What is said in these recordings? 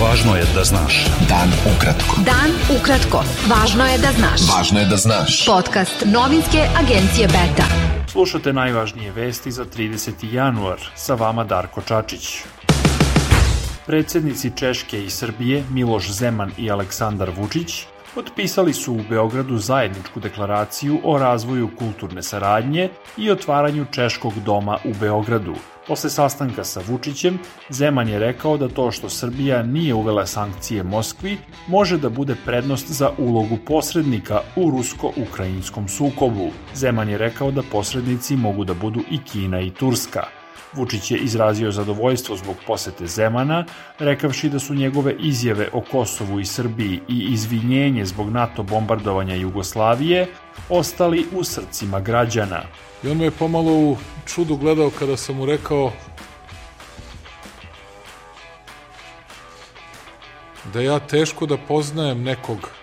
Važno je da znaš. Dan ukratko. Dan ukratko. Važno je da znaš. Važno je da znaš. Podcast novinske agencije Beta. Slušate najvažnije vesti za 30. januar. Sa vama Darko Čačić. Predsednici Češke i Srbije Miloš Zeman i Aleksandar Vučić potpisali su u Beogradu zajedničku deklaraciju o razvoju kulturne saradnje i otvaranju Češkog doma u Beogradu. Posle sastanka sa Vučićem, Zeman je rekao da to što Srbija nije uvela sankcije Moskvi može da bude prednost za ulogu posrednika u rusko-ukrajinskom sukobu. Zeman je rekao da posrednici mogu da budu i Kina i Turska – Vučić je izrazio zadovoljstvo zbog posete Zemana, rekavši da su njegove izjave o Kosovu i Srbiji i izvinjenje zbog NATO bombardovanja Jugoslavije ostali u srcima građana. I on me je pomalo u čudu gledao kada sam mu rekao da ja teško da poznajem nekog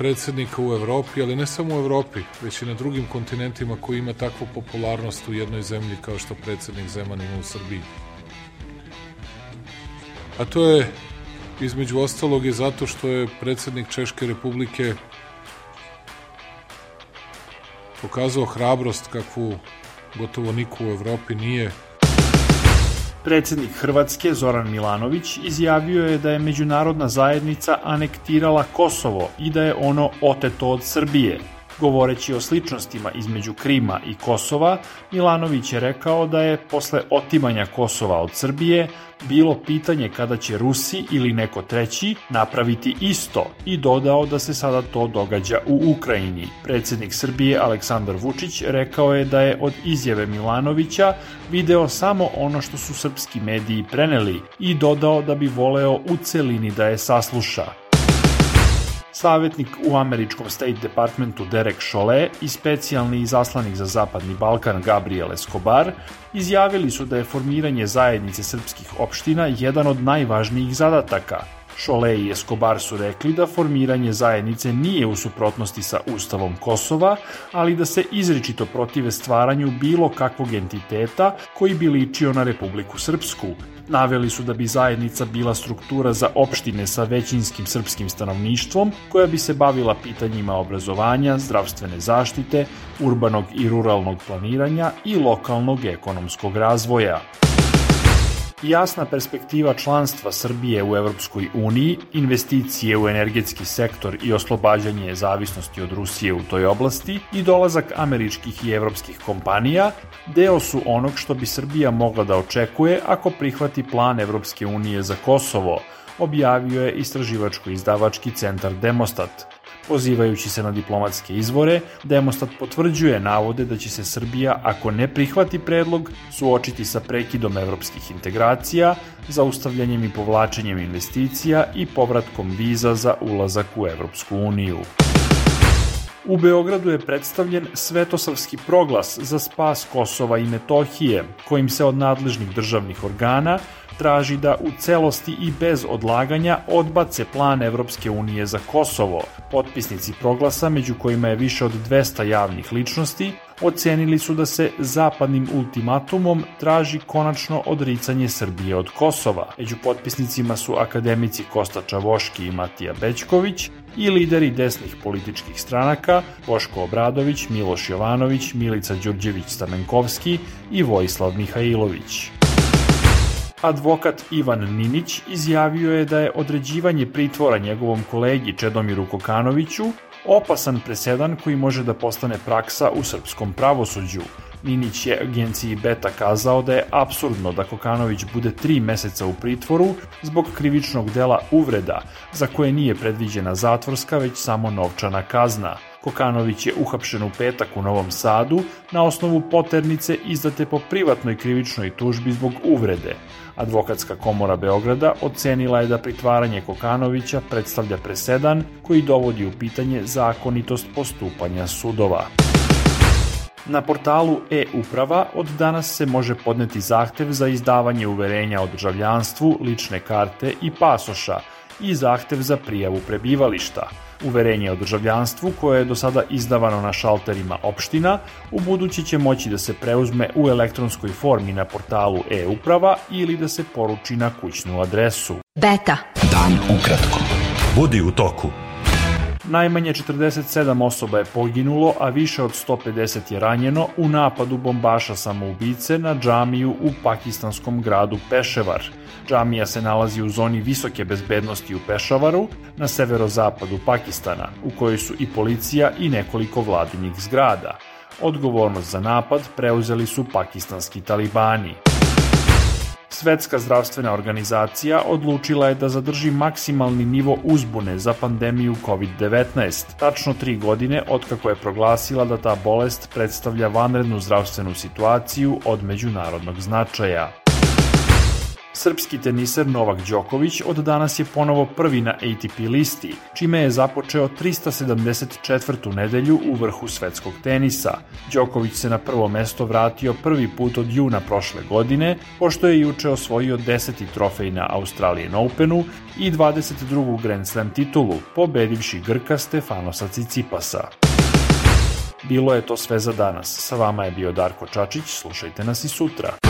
predsednika u Evropi, ali ne samo u Evropi, već i na drugim kontinentima koji ima takvu popularnost u jednoj zemlji kao što predsednik Zeman ima u Srbiji. A to je između ostalog i zato što je predsednik Češke republike pokazao hrabrost kakvu gotovo niko u Evropi nije Predsednik Hrvatske Zoran Milanović izjavio je da je međunarodna zajednica anektirala Kosovo i da je ono oteto od Srbije. Govoreći o sličnostima između Krima i Kosova, Milanović je rekao da je posle otimanja Kosova od Srbije bilo pitanje kada će Rusi ili neko treći napraviti isto i dodao da se sada to događa u Ukrajini. Predsednik Srbije Aleksandar Vučić rekao je da je od izjave Milanovića video samo ono što su srpski mediji preneli i dodao da bi voleo u celini da je sasluša. Savetnik u američkom State Departmentu Derek Chollet i specijalni izaslanik za Zapadni Balkan Gabriel Escobar izjavili su da je formiranje zajednice srpskih opština jedan od najvažnijih zadataka – Šole i Escobar su rekli da formiranje zajednice nije u suprotnosti sa Ustavom Kosova, ali da se izričito protive stvaranju bilo kakvog entiteta koji bi ličio na Republiku Srpsku. Naveli su da bi zajednica bila struktura za opštine sa većinskim srpskim stanovništvom koja bi se bavila pitanjima obrazovanja, zdravstvene zaštite, urbanog i ruralnog planiranja i lokalnog ekonomskog razvoja. Jasna perspektiva članstva Srbije u Evropskoj uniji, investicije u energetski sektor i oslobađanje zavisnosti od Rusije u toj oblasti i dolazak američkih i evropskih kompanija deo su onog što bi Srbija mogla da očekuje ako prihvati plan Evropske unije za Kosovo, objavio je istraživačko-izdavački centar Demostat – Pozivajući se na diplomatske izvore, Demostat potvrđuje navode da će se Srbija, ako ne prihvati predlog, suočiti sa prekidom evropskih integracija, zaustavljanjem i povlačenjem investicija i povratkom viza za ulazak u Evropsku uniju. U Beogradu je predstavljen Svetosavski proglas za spas Kosova i Metohije, kojim se od nadležnih državnih organa traži da u celosti i bez odlaganja odbace plan Evropske unije za Kosovo. Potpisnici proglasa, među kojima je više od 200 javnih ličnosti, ocenili su da se zapadnim ultimatumom traži konačno odricanje Srbije od Kosova. Među potpisnicima su akademici Kosta Čavoški i Matija Bećković i lideri desnih političkih stranaka Boško Obradović, Miloš Jovanović, Milica Đurđević-Stamenkovski i Vojislav Mihajlović. Advokat Ivan Ninić izjavio je da je određivanje pritvora njegovom kolegi Čedomiru Kokanoviću opasan presedan koji može da postane praksa u srpskom pravosuđu. Ninić je agenciji Beta kazao da je absurdno da Kokanović bude tri meseca u pritvoru zbog krivičnog dela uvreda, za koje nije predviđena zatvorska već samo novčana kazna – Kokanović je uhapšen u petak u Novom Sadu na osnovu poternice izdate po privatnoj krivičnoj tužbi zbog uvrede. Advokatska komora Beograda ocenila je da pritvaranje Kokanovića predstavlja presedan koji dovodi u pitanje zakonitost postupanja sudova. Na portalu e-uprava od danas se može podneti zahtev za izdavanje uverenja o državljanstvu, lične karte i pasoša, i zahtev za prijavu prebivališta. Uverenje o državljanstvu koje je do sada izdavano na šalterima opština, u budući će moći da se preuzme u elektronskoj formi na portalu e-uprava ili da se poruči na kućnu adresu. Beta. Dan ukratko. Budi u toku. Najmanje 47 osoba je poginulo, a više od 150 je ranjeno u napadu bombaša samoubice na džamiju u pakistanskom gradu Peševar. Džamija se nalazi u zoni visoke bezbednosti u Pešavaru, na severozapadu Pakistana, u kojoj su i policija i nekoliko vladinih zgrada. Odgovornost za napad preuzeli su pakistanski talibani. Svetska zdravstvena organizacija odlučila je da zadrži maksimalni nivo uzbune za pandemiju COVID-19, tačno tri godine otkako je proglasila da ta bolest predstavlja vanrednu zdravstvenu situaciju od međunarodnog značaja. Srpski teniser Novak Đoković od danas je ponovo prvi na ATP listi, čime je započeo 374. nedelju u vrhu svetskog tenisa. Đoković se na prvo mesto vratio prvi put od juna prošle godine, pošto je juče osvojio 10. trofej na Australian Openu i 22. Grand Slam titulu, pobedivši Grka Stefanosa Cicipasa. Bilo je to sve za danas. Sa vama je bio Darko Čačić, slušajte nas i sutra.